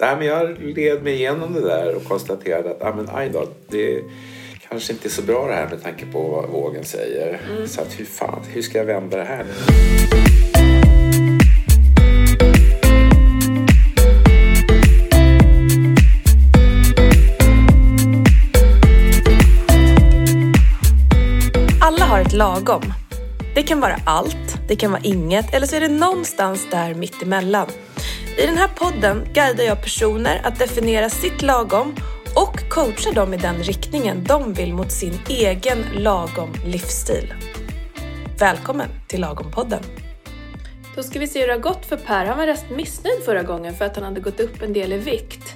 Nej, men jag led mig igenom det där och konstaterade att ah, men, aj då, det kanske inte är så bra det här med tanke på vad vågen säger. Så att, hur, fan, hur ska jag vända det här? Alla har ett lagom. Det kan vara allt, det kan vara inget eller så är det någonstans där mittemellan. I den här podden guidar jag personer att definiera sitt lagom och coachar dem i den riktningen de vill mot sin egen lagom livsstil. Välkommen till Lagom-podden. Då ska vi se hur det har gått för Per. Han var rätt missnöjd förra gången för att han hade gått upp en del i vikt.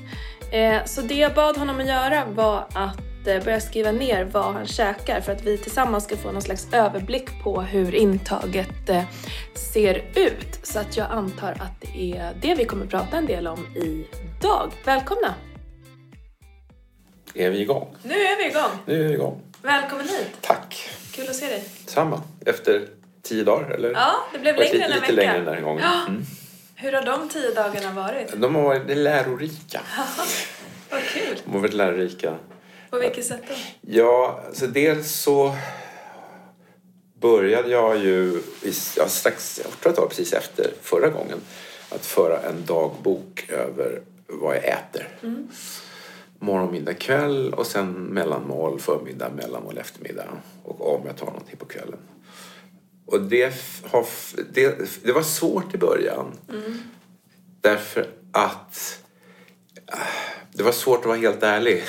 Eh, så det jag bad honom att göra var att börja skriva ner vad han käkar för att vi tillsammans ska få någon slags överblick på hur intaget eh, ser ut. Så att jag antar att det är det vi kommer prata en del om idag. Välkomna! Är vi igång? Nu är vi igång! Nu är vi igång. Välkommen hit! Tack! Kul att se dig. Samma. Efter tio dagar, eller? Ja, det blev längre än lite, en lite vecka. längre den här gången. Ja. Mm. Hur har de tio dagarna varit? De har varit lärorika. Vad kul! De har varit lärorika. På vilket sätt då? Ja, så dels så började jag ju ja, strax, jag tror att det var precis efter förra gången, att föra en dagbok över vad jag äter. Morgon, middag, kväll och sen mellanmål, förmiddag, mellanmål, eftermiddag och om jag tar någonting på kvällen. Och det, har, det, det var svårt i början. Därför att det var svårt att vara helt ärlig.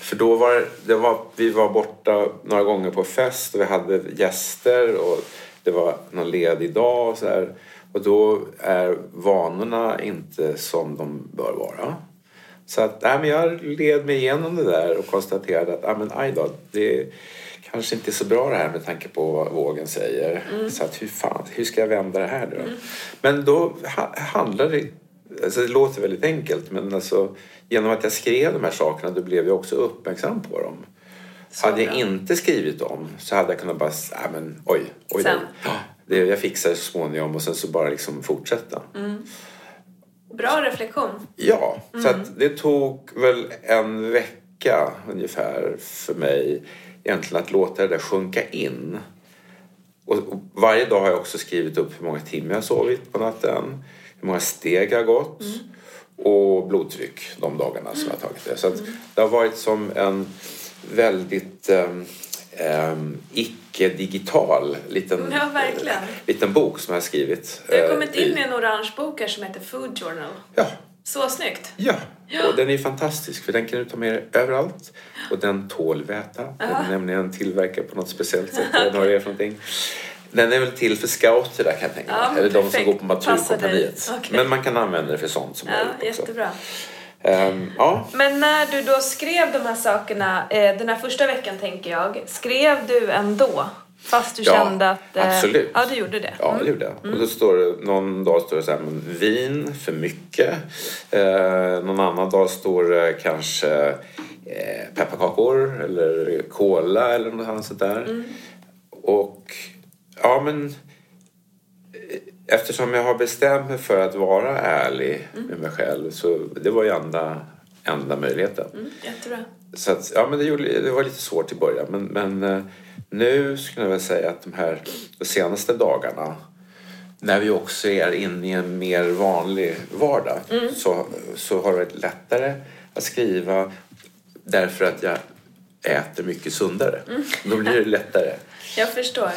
För då var, det var vi var borta några gånger på fest och vi hade gäster och det var någon ledig dag och så här. Och då är vanorna inte som de bör vara. Så att, nej, men jag led mig igenom det där och konstaterade att, ah, men aj då, det kanske inte är så bra det här med tanke på vad vågen säger. Så att, hur fan, hur ska jag vända det här då? Men då ha, handlade det Alltså det låter väldigt enkelt men alltså, genom att jag skrev de här sakerna då blev jag också uppmärksam på dem. Så hade jag bra. inte skrivit dem så hade jag kunnat bara, äh, men oj, oj Sen. då. Det, jag fixar det så småningom och sen så bara liksom fortsätta. Mm. Bra reflektion. Ja, så Mm. att det tog väl en vecka ungefär för mig egentligen att låta det där sjunka in. Och, och varje dag har jag också skrivit upp hur många timmar jag sovit på natten, hur många steg jag har gått och blodtryck de dagarna som jag har tagit det. Så det har varit som en väldigt um, icke-digital liten, Ja, verkligen. liten bok som jag har skrivit. Du har eh, kommit in i- en orange bok här som heter Food Journal. Ja, Så snyggt! Ja, och den är fantastisk för den kan du ta med dig överallt. Och den tål väta. Den är nämligen tillverkad på något speciellt sätt. Inte vad det för någonting. Den är väl till för scouter där kan jag tänka mig. Ja, Eller de som perfekt. går på. Naturkompaniet. Okej. Men man kan använda det för sånt som Ja, jättebra. Ehm, ja, Men när du då skrev de här sakerna, eh, den här första veckan tänker jag, skrev du ändå? Fast du Ja, kände att... eh, absolut. Ja, du gjorde det. Ja, det gjorde jag. Och då står det, någon dag står det så här, vin för mycket. Eh, någon annan dag står det kanske eh, pepparkakor eller cola eller något sånt där. Och ja, men eh, eftersom jag har bestämt mig för att vara ärlig med mig själv så det var ju enda, enda möjligheten. Mm, jättebra. Så att, ja, men det, gjorde, det var lite svårt i början. Men, men eh, nu skulle jag väl säga att de här de senaste dagarna när vi också är inne i en mer vanlig vardag så, så har det varit lättare att skriva därför att jag äter mycket sundare. Då blir det lättare. Jag förstår.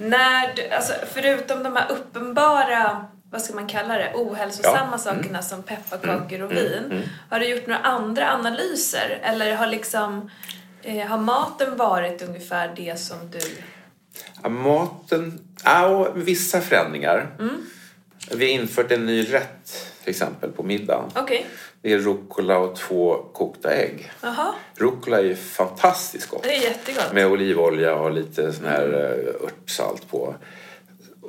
När du, alltså, förutom de här uppenbara, vad ska man kalla det, ohälsosamma Ja. sakerna som pepparkakor och vin. Har du gjort några andra analyser? Eller har liksom, eh, har maten varit ungefär det som du... Ja, maten, ja, vissa förändringar. Vi har infört en ny rätt till exempel på middagen. Okej. Det är rucola och två kokta ägg. Jaha, Rucola är ju fantastiskt gott. det är jättegott. Med olivolja och lite sån här uh, örtsalt på.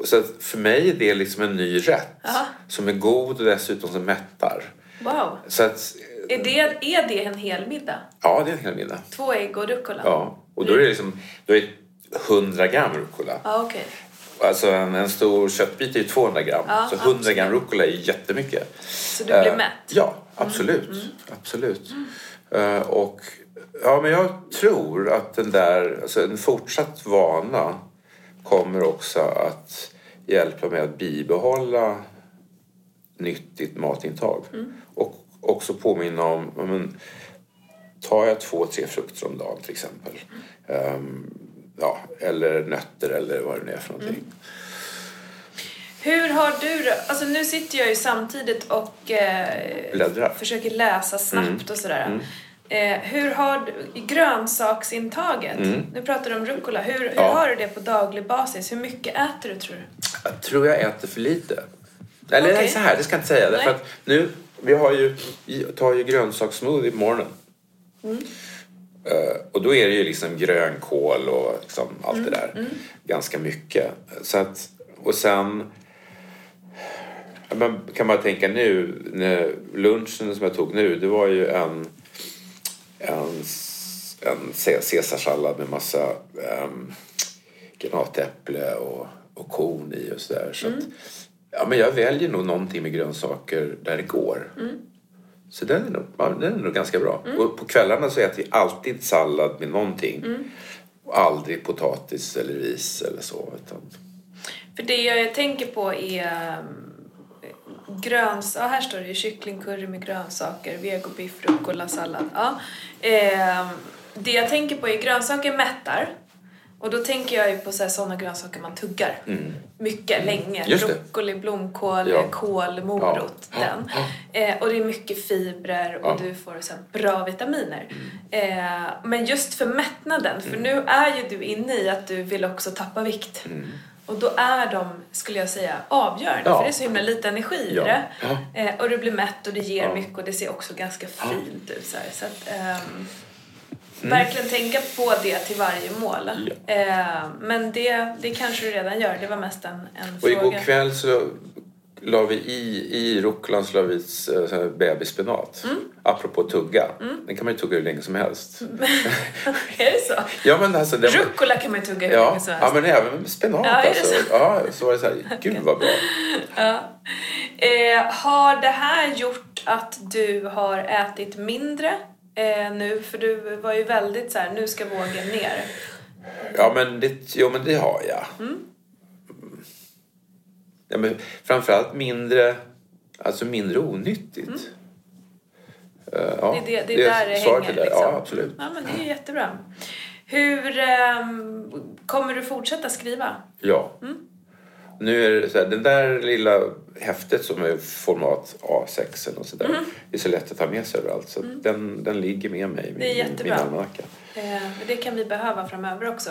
Så för mig är det liksom en ny rätt. Ja. Som är god och dessutom som mättar. Wow. Så att, Är det, är det en hel middag? ja det är en hel middag. Två ägg och rucola? Ja. Och då är det liksom, då är det 100 gram rucola. Ja, okej. Alltså en, en stor köttbit är ju 200 gram. Ja, så 100 absolut. gram rucola är jättemycket. Så du blir Eh, mätt? Ja, absolut. absolut. Eh, och ja, men jag tror att den där, alltså en fortsatt vana kommer också att hjälpa mig att bibehålla nyttigt matintag. Och också påminna om, men, tar jag två, tre frukter om dagen till exempel. Ehm, ja, eller nötter eller vad det nu är för någonting. Hur har du det? Alltså nu sitter jag ju samtidigt och eh, försöker läsa snabbt och sådär. Eh, hur har du, grönsaksintaget, nu pratar du om rucola, hur, hur Mm. Ja. har du det på daglig basis? Hur mycket äter du tror du? Jag tror jag äter för lite. Eller Okej. nej, så här, det ska jag inte säga. Nej. Därför att nu, vi har ju, vi tar ju grönsakssmoothie på morgonen. Eh, och då är det ju liksom grönkål och liksom allt det där. Ganska mycket. Så att, och sen man kan man tänka nu, när lunchen som jag tog nu, det var ju en, en, en caesarsallad med massa um, granatäpple och, och korn i och sådär. Så att, ja, men jag väljer nog någonting med grönsaker där det går. Så den är, nog, den är nog ganska bra. Och på kvällarna så äter vi alltid sallad med någonting. Och aldrig potatis eller ris eller så. Utan, För det jag tänker på är um, gröns... Ja, här står det ju kycklingcurry med grönsaker, vegobiff, rucola, sallad. Ja. Eh, det jag tänker på är grönsaker mättar. Och då tänker jag ju på sådana grönsaker man tuggar. Mycket, länge. Mm. Just det. Broccoli, blomkål, Ja. kål, morot. Ja. Den. Eh, och det är mycket fibrer och Ja. Mm. du får så bra vitaminer. Eh, men just för mättnaden, för nu är ju du inne i att du vill också tappa vikt. Och då är de, skulle jag säga, avgörande. Ja. För det är så himla lite energi i Ja. det. Ja. Eh, och du blir mätt och det ger Ja. mycket och det ser också ganska fint ut. Så, här. så att, ehm, Mm. Verkligen tänka på det till varje mål. Eh, men det, det kanske du redan gör. Det var mest en, en Och fråga. igår kväll så la vi i, i rucolan så la vi här bebisspenat. Mm. Apropå tugga. Den kan man ju tugga hur länge som helst. är det så? Ja men alltså. Den, Rucola kan man ju tugga hur ja, länge som helst. ja men även spenat Ja, alltså. så? Ja, så var det så här. Gud vad bra. Eh, har det här gjort att du har ätit mindre eh, nu? För du var ju väldigt så här, nu ska vågen ner. Ja men det, jo, men det har jag. Mm. Ja, men framförallt mindre, alltså mindre onyttigt. Eh, ja, Mm. Det är, det, det är där det hänger. är där. liksom. Ja, absolut. Ja, men det är ju jättebra. Hur ehm, kommer du fortsätta skriva? Ja. Mm. Nu är det så här, den där lilla häftet som är format A6 eller sådär. Mm. Det är så lätt att ta med sig överallt. Så den, den ligger med mig i Det min, almanacka. Eh, det kan vi behöva framöver också.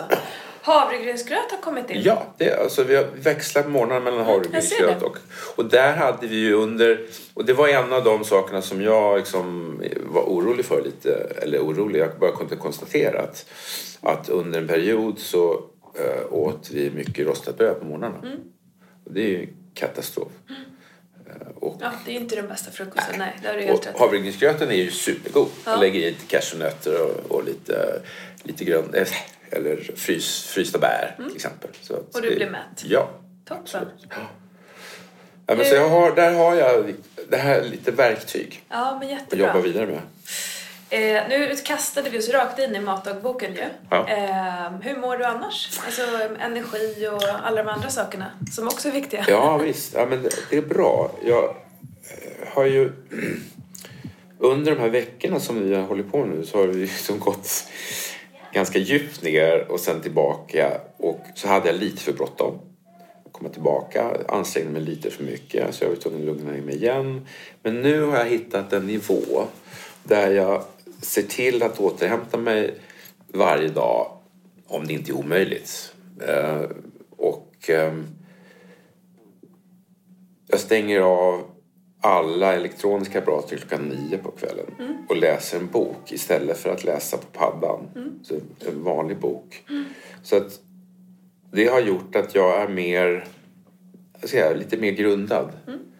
Havregrynsgröt har kommit in. Ja, det, alltså, vi har växlat morgnarna mellan Mm, havregrynsgröt det. och, och där hade vi ju under, och det var en av de sakerna som jag liksom var orolig för lite, eller orolig, jag bara kunde konstatera att, att under en period så äh, åt vi mycket rostat bröd på morgnarna. Mm. Det är ju katastrof. Eh, och Ja, det är inte den bästa frukosten. Nej, det har och havregrynsgröten är ju supergod. Ja. Man lägger i lite cashewnötter och, och lite, lite grön, eh, eller frys, frysta bär till exempel. Så att Mm. Och du det- blir mätt. Ja. Toppen. absolut. Ja. Ja, men så jag har, där har jag det här lite verktyg Ja, men att jättebra. jobba vidare med. Eh, nu kastade vi oss rakt in i matdagboken ju. Ja. Eh, hur mår du annars? Alltså energi och alla de andra sakerna som också är viktiga. Ja visst, ja, men det, är bra. Jag eh, har ju under de här veckorna som vi har hållit på nu så har vi liksom gått ganska djupt ner och sen tillbaka och så hade jag lite för bråttom. Komma tillbaka, ansträngde mig lite för mycket så jag var tvungen att lugna ner mig igen. Men nu har jag hittat en nivå där jag ser till att återhämta mig varje dag om det inte är omöjligt. Eh, och ehm, jag stänger av alla elektroniska apparater klockan nio på kvällen och läser en bok istället för att läsa på paddan. Så en vanlig bok. Så att det har gjort att jag är mer, jag säga, lite mer grundad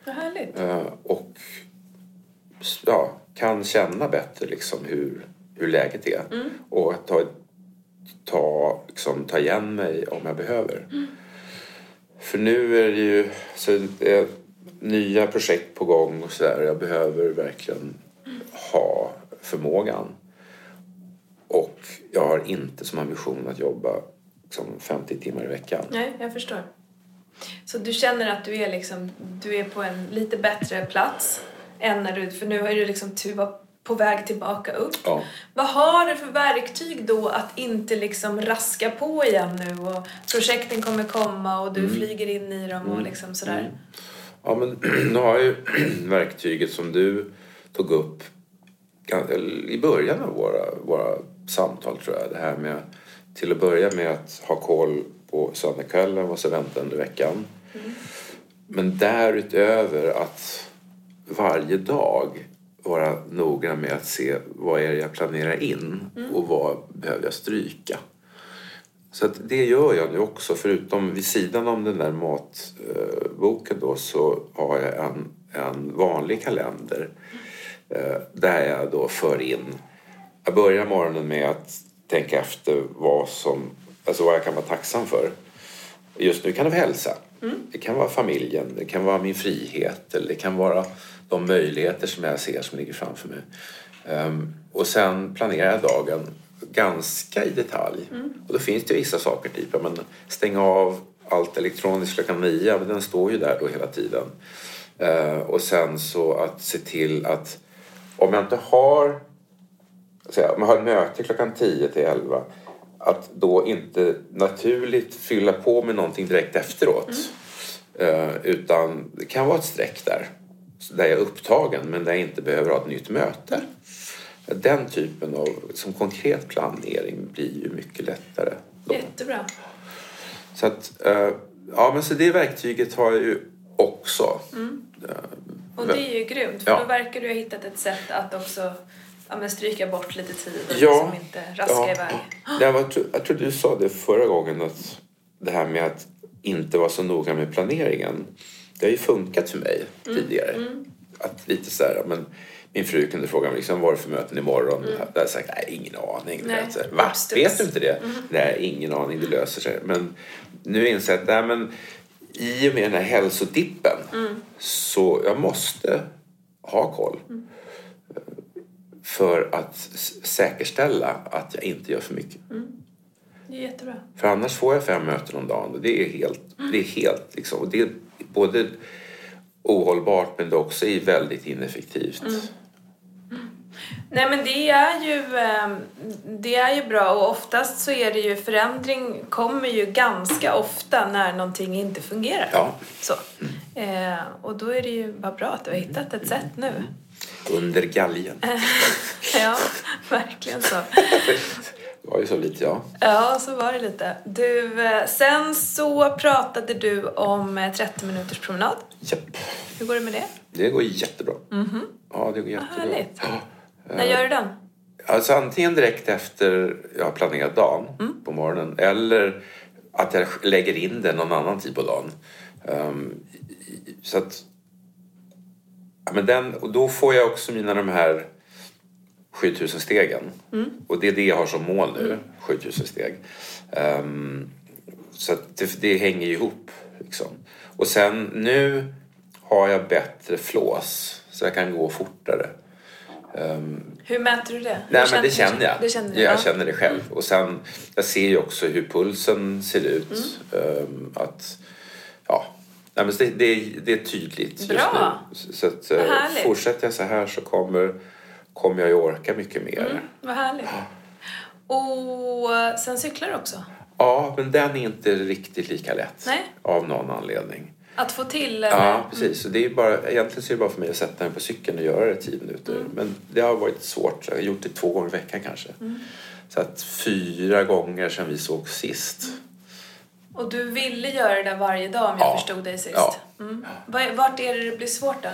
Vad härligt. eh, och ja, kan känna bättre liksom hur, hur läget är och ta, ta, liksom, ta igen mig om jag behöver. För nu är det ju så det är nya projekt på gång och så där. Jag behöver verkligen ha förmågan. Och jag har inte som ambition att jobba liksom 50 timmar i veckan. Nej, jag förstår. Så du känner att du är, liksom, du är på en lite bättre plats än när du, för nu är du liksom du var på väg tillbaka upp. Ja. Vad har du för verktyg då att inte liksom raska på igen nu och projekten kommer komma och du Mm. flyger in i dem och liksom sådär? Ja, men nu har jag ju verktyget som du tog upp i början av våra, våra samtal tror jag. Det här med till att börja med att ha koll på söndagskvällen, vad som väntar under veckan. Men därutöver att varje dag vara noggrann med att se vad är det jag planerar in och vad behöver jag stryka. Så det gör jag nu också. Förutom vid sidan om den där matboken då så har jag en, en vanlig kalender eh, där jag då för in. Jag börjar morgonen med att tänka efter vad som, alltså vad jag kan vara tacksam för. Just nu kan det vara hälsa. Det kan vara familjen, det kan vara min frihet eller det kan vara de möjligheter som jag ser som ligger framför mig. Ehm, och sen planerar jag dagen ganska i detalj. Och då finns det vissa saker, typ men stänga av allt elektroniskt klockan nio, men den står ju där då hela tiden. Eh, och sen så att se till att om jag inte har här, om jag har möte klockan 10 till 11 att då inte naturligt fylla på med någonting direkt efteråt. Eh, utan det kan vara ett streck där. Där jag är upptagen men där jag inte behöver ha ett nytt möte. Den typen av som konkret planering blir ju mycket lättare. Då. Jättebra. Så att, eh, ja men så det verktyget har jag ju också. Och det är ju grymt för Ja. då verkar du ha hittat ett sätt att också ja, men stryka bort lite tid och Ja. liksom inte raska Ja. iväg. Jag, var, jag tror du sa det förra gången att det här med att inte vara så noga med planeringen. Det har ju funkat för mig tidigare. Att lite så här, ja, men min fru kunde fråga mig liksom, vad är det för möten imorgon? Mm. Jag hade sagt, nej ingen aning. Nej. Så, här, Va? Vet du inte det? Nej, ingen aning, det löser sig. Men nu inser jag att nej, men, i och med den här hälsodippen så jag måste ha koll. För att säkerställa att jag inte gör för mycket. Det är jättebra. För annars får jag fem möten om dagen och det är helt, det är helt liksom, och det är både ohållbart men det också är väldigt ineffektivt. Nej men det är ju eh, det är ju bra och oftast så är det ju förändring kommer ju ganska ofta när någonting inte fungerar. Ja. Så. Eh, och då är det ju bara bra att du har hittat ett sätt nu. Under galgen. Ja, verkligen så. Det var ju så lite, ja. Ja, så var det lite. Du, eh, sen så pratade du om eh, 30 minuters promenad. Japp. Hur går det med det? Det går jättebra. Ja, det går jättebra. härligt. Ja. När gör du den? Alltså antingen direkt efter jag har planerat dagen på morgonen eller att jag lägger in den någon annan tid på dagen. I- så att... Ja, men den, och då får jag också mina de här 7000 stegen. Och det är det jag har som mål nu, 7000 steg. Ehm, så det, det hänger ihop. Liksom. Och sen nu har jag bättre flås så jag kan gå fortare. Ehm, Hur mäter du det? Nej, men det känner jag. Det känner jag ja. känner det själv. Och sen, jag ser ju också hur pulsen ser ut. Mm. Ehm, att, ja, nej, men det, det, det är tydligt just Bra. nu. Så- att, eh, fortsätter jag så här så kommer, kommer jag ju orka mycket mer. Mm, vad härligt. Och sen cyklar du också? Ja, men den är inte riktigt lika lätt. Nej. Av någon anledning. Att få till? eller? Ja, precis. Så det är bara, egentligen så är det bara för mig att sätta mig på cykeln och göra det i tio minuter. Mm. Men det har varit svårt. Jag har gjort det två gånger i veckan kanske. Mm. Så att fyra gånger sedan vi såg sist. Och du ville göra det där varje dag om jag Ja. förstod dig sist? Ja. Mm. Var- Vart är det det blir svårt då?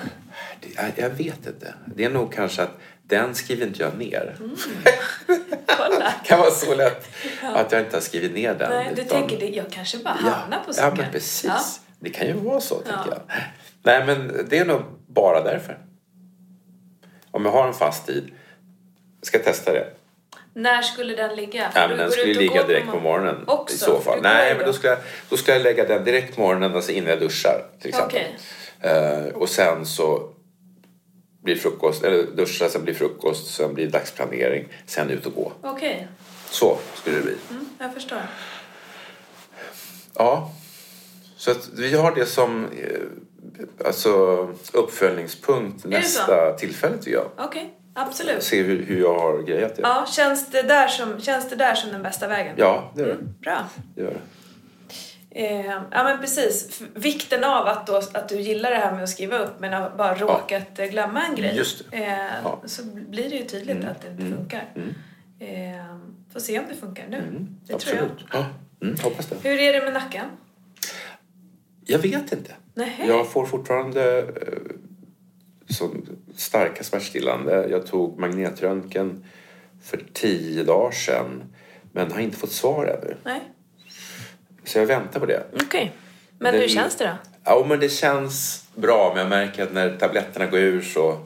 Det, jag, vet inte. Det är nog kanske att den skriver inte jag ner. Mm. Kolla! Det kan vara så lätt att jag inte har skrivit ner den. Nej, du utan- tänker det, jag kanske bara ja, hamnar på Ja, cykeln. men precis. Ja. Det kan ju vara så, tänker Ja. jag. Nej, men det är nog bara därför. Om jag har en fast tid, ska jag testa det. När skulle den ligga? Ja, men den skulle ligga direkt på mor- morgonen Också? i så fall. Nej, men då ska, jag, då ska jag lägga den direkt på morgonen, alltså innan jag duschar till exempel. Okej. Eh, och sen så blir frukost, eller duscha, sen blir frukost, sen blir dagsplanering, sen ut och gå. Okej, Så skulle det bli. mm, jag förstår. Ja. Så att vi har det som eh, alltså, uppföljningspunkt nästa tillfälle tycker jag. Okej, absolut. Se hur, hur jag har grejat det. Ja, känns det, där som, känns det där som den bästa vägen? Ja, det gör det. Mm, bra. det, gör det. Eh, ja men precis, vikten av att, då, att du gillar det här med att skriva upp men har bara råkat eh, glömma en grej. Just det. Eh, Ja. Så blir det ju tydligt att det inte funkar. Mm. Eh, får se om det funkar nu. Mm, det tror jag. absolut. Ja, mm, hoppas det. Hur är det med nacken? Jag vet inte. Nej. Jag får fortfarande som starka smärtstillande. Jag tog magnetröntgen för tio dagar sedan men har inte fått svar ännu. Nej. Så jag väntar på det. Okej. Men Det- hur känns det då? Ja, men det känns bra men jag märker att när tabletterna går ur så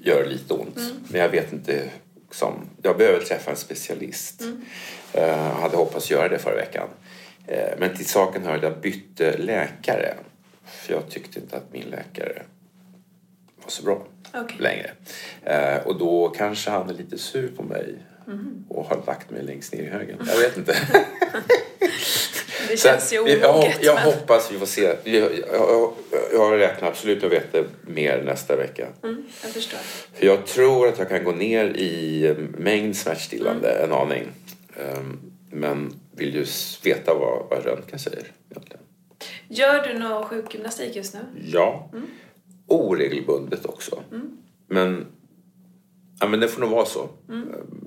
gör det lite ont. Men jag vet inte. Som, jag behöver träffa en specialist. Jag hade hoppats göra det förra veckan. Eh, Men till saken hör att jag bytte läkare. För jag tyckte inte att min läkare var så bra Okej. längre. Eh, Och då kanske han är lite sur på mig och har lagt mig längst ner i högen. Jag vet inte. Det känns ju vi- jag, omoget. jag men... hoppas vi får se. Jag, jag, jag, räknar absolut med att veta mer nästa vecka. Mm, jag förstår. För jag tror att jag kan gå ner i mängd smärtstillande Mm. en aning. Ehm, Men vill ju veta vad, vad röntgen säger egentligen. Gör du någon sjukgymnastik just nu? Ja. Mm. Oregelbundet också. Men, ja, men det får nog vara så.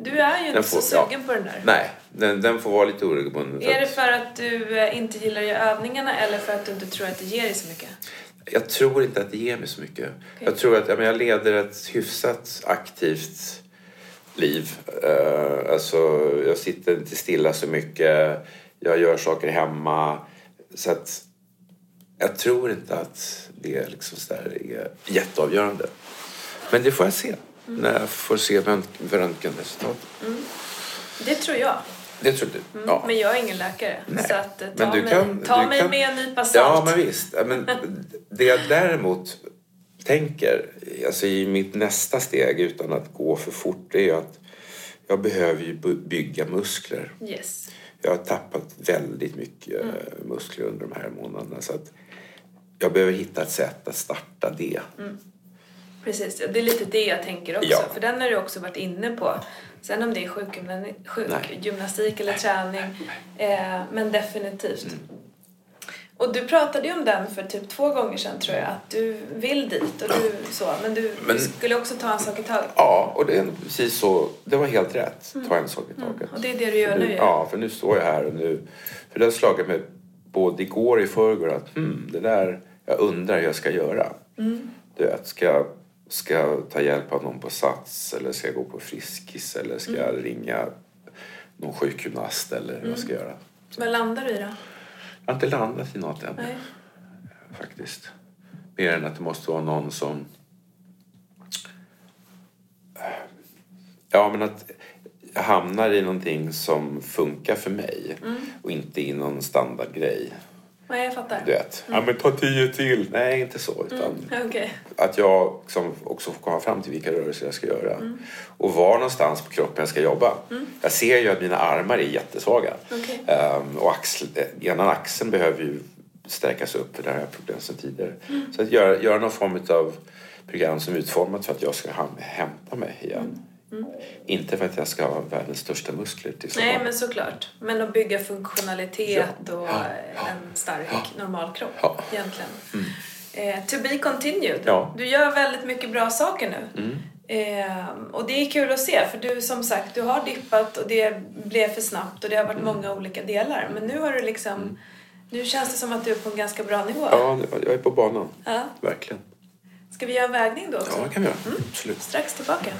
Du är ju inte Den så får- ja. sugen på den där. Nej, den, den får vara lite oregelbunden. Är det för att du eh, inte gillar att göra övningarna eller för att du inte tror att det ger dig så mycket? Jag tror inte att det ger mig så mycket. Jag tror att ja, men jag leder ett hyfsat aktivt liv. Uh, alltså, jag sitter inte stilla så mycket. Jag gör saker hemma. Så att jag tror inte att det liksom så är jätteavgörande. Men det får jag se när jag får se röntgen- röntgenresultatet. Det tror jag. Det tror du? Mm. Ja. Men jag är ingen läkare. Nej. Så att, eh, ta Men du mig, kan- ta du mig kan- med en nypa Ja, salt. men visst. Ja, Men det jag däremot tänker, alltså i mitt nästa steg utan att gå för fort, det är att jag behöver ju by- bygga muskler. Yes. Jag har tappat väldigt mycket eh, muskler under de här månaderna så att jag behöver hitta ett sätt att starta det. Precis, det är lite det jag tänker också. Ja. För den har du också varit inne på. Sen om det är sjukgymna- sjukgymnastik eller träning. Eh, men definitivt. Mm. Och du pratade ju om den för typ två gånger sedan tror jag. Att du vill dit och du så. Men du, Men- skulle också ta en sak i taget. Ja, och det är precis så. Det var helt rätt. Ta en sak i taget. Och det är det du gör nu ju. Ja, för nu står jag här och nu... För det har slagit mig både igår och i förrgår att hmm, det där... Jag undrar hur jag ska göra. Mm. Du vet, ska jag ska jag ta hjälp av någon på Sats eller ska jag gå på Friskis eller ska jag Mm. ringa någon sjukgymnast eller vad ska jag göra? Vad landar du i då? Jag har inte landat i något än Nej. faktiskt. Mer än att det måste vara någon som... Ja, men att jag hamnar i någonting som funkar för mig Mm. och inte i någon standardgrej. Nej, jag fattar. Du vet, ja men ta tio till. Nej, inte så. Utan Okej. att jag liksom också får komma fram till vilka rörelser jag ska göra. Mm. Och var någonstans på kroppen jag ska jobba. Jag ser ju att mina armar är jättesvaga. Okej. Ehm, och axel, ena axeln behöver ju stärkas upp, för det har jag problem sedan tidigare. Mm. Så att göra, göra någon form av program som är utformat för att jag ska hämta mig igen. Inte för att jag ska ha världens största muskler till Mm. Nej, men såklart. Men att bygga funktionalitet och Ja. en stark normal kropp Ja. egentligen. Eh, to be continued. Ja. Du gör väldigt mycket bra saker nu. Mm. Eh, och det är kul att se för du som sagt, du har dippat och det blev för snabbt och det har varit Mm. många olika delar. Men nu har du liksom, nu känns det som att du är på en ganska bra nivå. Ja, jag är på banan. Ja. Verkligen. Ska vi göra en vägning då också? Ja, det kan vi göra. Absolut. Strax tillbaka.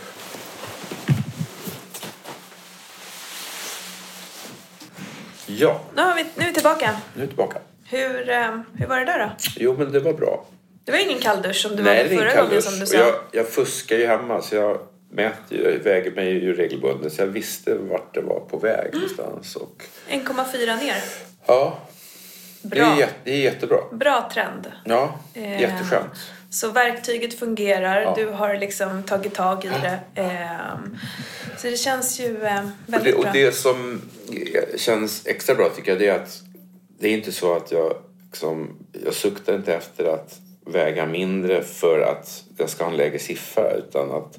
Ja, Nu, har vi, nu är vi tillbaka. nu är jag tillbaka. Hur, eh, hur var det där då? Jo, men det var bra. Det var ingen kalldusch som du Nej, var det är förra gången som du sa. Jag, jag fuskar ju hemma så jag mäter, jag väger mig ju regelbundet så jag visste vart det var på väg Mm. någonstans. Och, 1,4 ner. ja, det Bra. är, jätte, det är jättebra. Bra trend. Ja, Eh, jätteskönt. Så verktyget fungerar, Ja. du har liksom tagit tag i det. Ehm, Så det känns ju eh, Och det, väldigt och bra. det som känns extra bra tycker jag det är att det är inte så att jag, liksom, jag suktar inte efter att väga mindre för att jag ska ha en lägre siffra utan att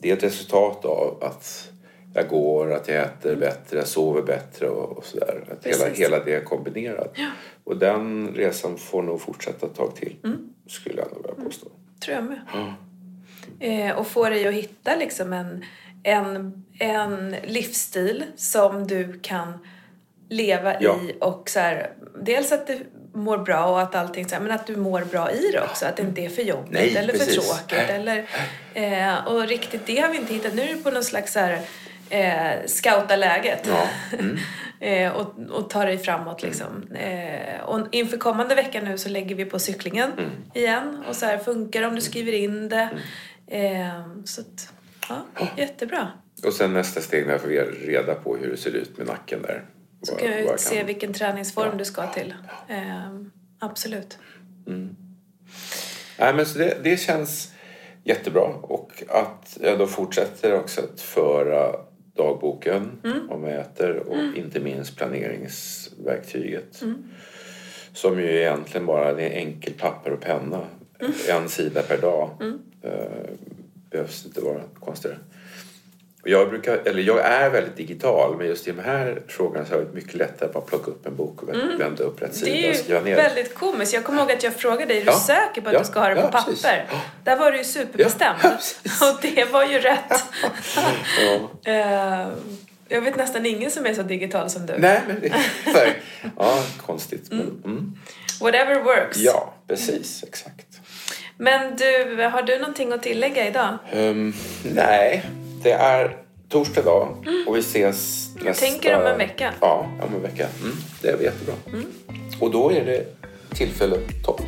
det är ett resultat av att jag går, att jag äter bättre, jag sover bättre och, och sådär. Att hela, Precis. hela det är kombinerat. Och den resan får nog fortsätta ett tag till, Mm. Skulle jag nog vilja påstå. tror jag med. Ja. Eh, och få dig att hitta liksom en, en, en livsstil som du kan leva Ja. i och så här, dels att du mår bra och att allting så här, men att du mår bra i det också. Att det inte är för jobbigt Nej, eller för precis. tråkigt. Nej. Eller, eh, och riktigt det har vi inte hittat. Nu är det på någon slags så här, eh, scouta läget. Ja. Mm. Eh, och, och ta dig framåt liksom. Eh, och inför kommande vecka nu så lägger vi på cyklingen Mm. igen. Och så här funkar det om du skriver in det. Eh, så att, ja, jättebra. Och sen nästa steg när jag får reda på hur det ser ut med nacken där. Så kan jag jag se kan- vilken träningsform Ja. du ska till. Eh, absolut. Nej, men så det, det känns jättebra och att jag då fortsätter också att föra dagboken Mm. om jag äter och inte minst planeringsverktyget. Mm. Som ju egentligen bara det är enkel papper och penna. Mm. En sida per dag. Eh, behövs inte vara konstigare. Jag, brukar, eller jag är väldigt digital men just i de här frågorna så har jag mycket lättare att bara plocka upp en bok och vända upp rätt sida Mm. Det är ju väldigt komiskt. Jag kommer ihåg att jag frågade dig, är du Ja. säker på att Ja. du ska ha det på Ja, papper? precis. Där var du ju superbestämd. Och det var ju rätt. Eh, jag vet nästan ingen som är så digital som du. Nej, men det nej. Ja, konstigt. Men, mm. Whatever works. Ja, precis. Exakt. Men du, har du någonting att tillägga idag? Ehm, nej, det är torsdag dag och vi ses nästa... tänker om en vecka. Ja, om en vecka. Mm, det är jättebra. Och då är det tillfälle 12.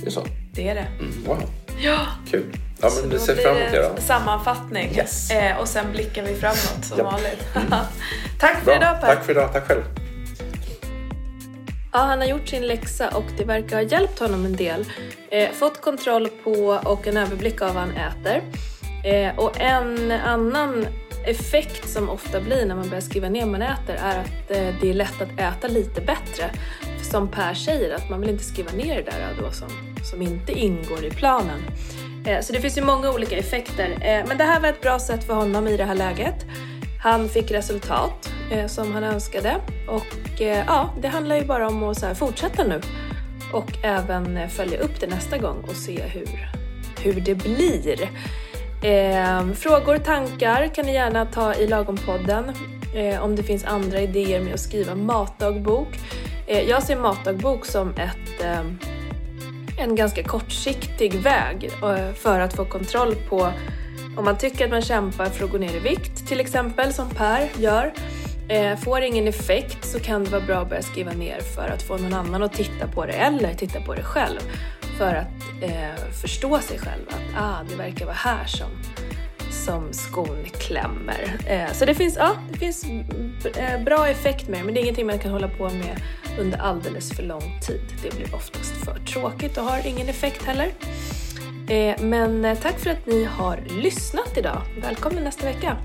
Det är så? Det är det. Mm, wow, Ja. kul. Ja, men vi ser fram emot det då. en sammanfattning. Yes. Eh, och sen blickar vi framåt som Ja. vanligt. Tack för Bra. idag Per. Tack för idag. Tack själv. Ja, han har gjort sin läxa och det verkar ha hjälpt honom en del. Eh, fått kontroll på och en överblick av vad han äter. Eh, och en annan effekt som ofta blir när man börjar skriva ner vad man äter är att eh, det är lätt att äta lite bättre. För som Per säger, att man vill inte skriva ner det där då som, som inte ingår i planen. Eh, så det finns ju många olika effekter. Eh, men det här var ett bra sätt för honom i det här läget. Han fick resultat eh, som han önskade och eh, ja, det handlar ju bara om att så här, fortsätta nu och även eh, följa upp det nästa gång och se hur, hur det blir. Eh, frågor, tankar kan ni gärna ta i Lagompodden eh, om det finns andra idéer med att skriva matdagbok. Eh, jag ser matdagbok som ett eh, en ganska kortsiktig väg eh, för att få kontroll på om man tycker att man kämpar för att gå ner i vikt, till exempel som Per gör, eh, får ingen effekt så kan det vara bra att börja skriva ner för att få någon annan att titta på det eller titta på det själv för att eh, förstå sig själv att ah, det verkar vara här som, som skon klämmer. Eh, så det finns, ja, det finns eh, bra effekt med det men det är ingenting man kan hålla på med under alldeles för lång tid. Det blir oftast för tråkigt och har ingen effekt heller. Eh, men eh, tack för att ni har lyssnat idag. Välkommen nästa vecka!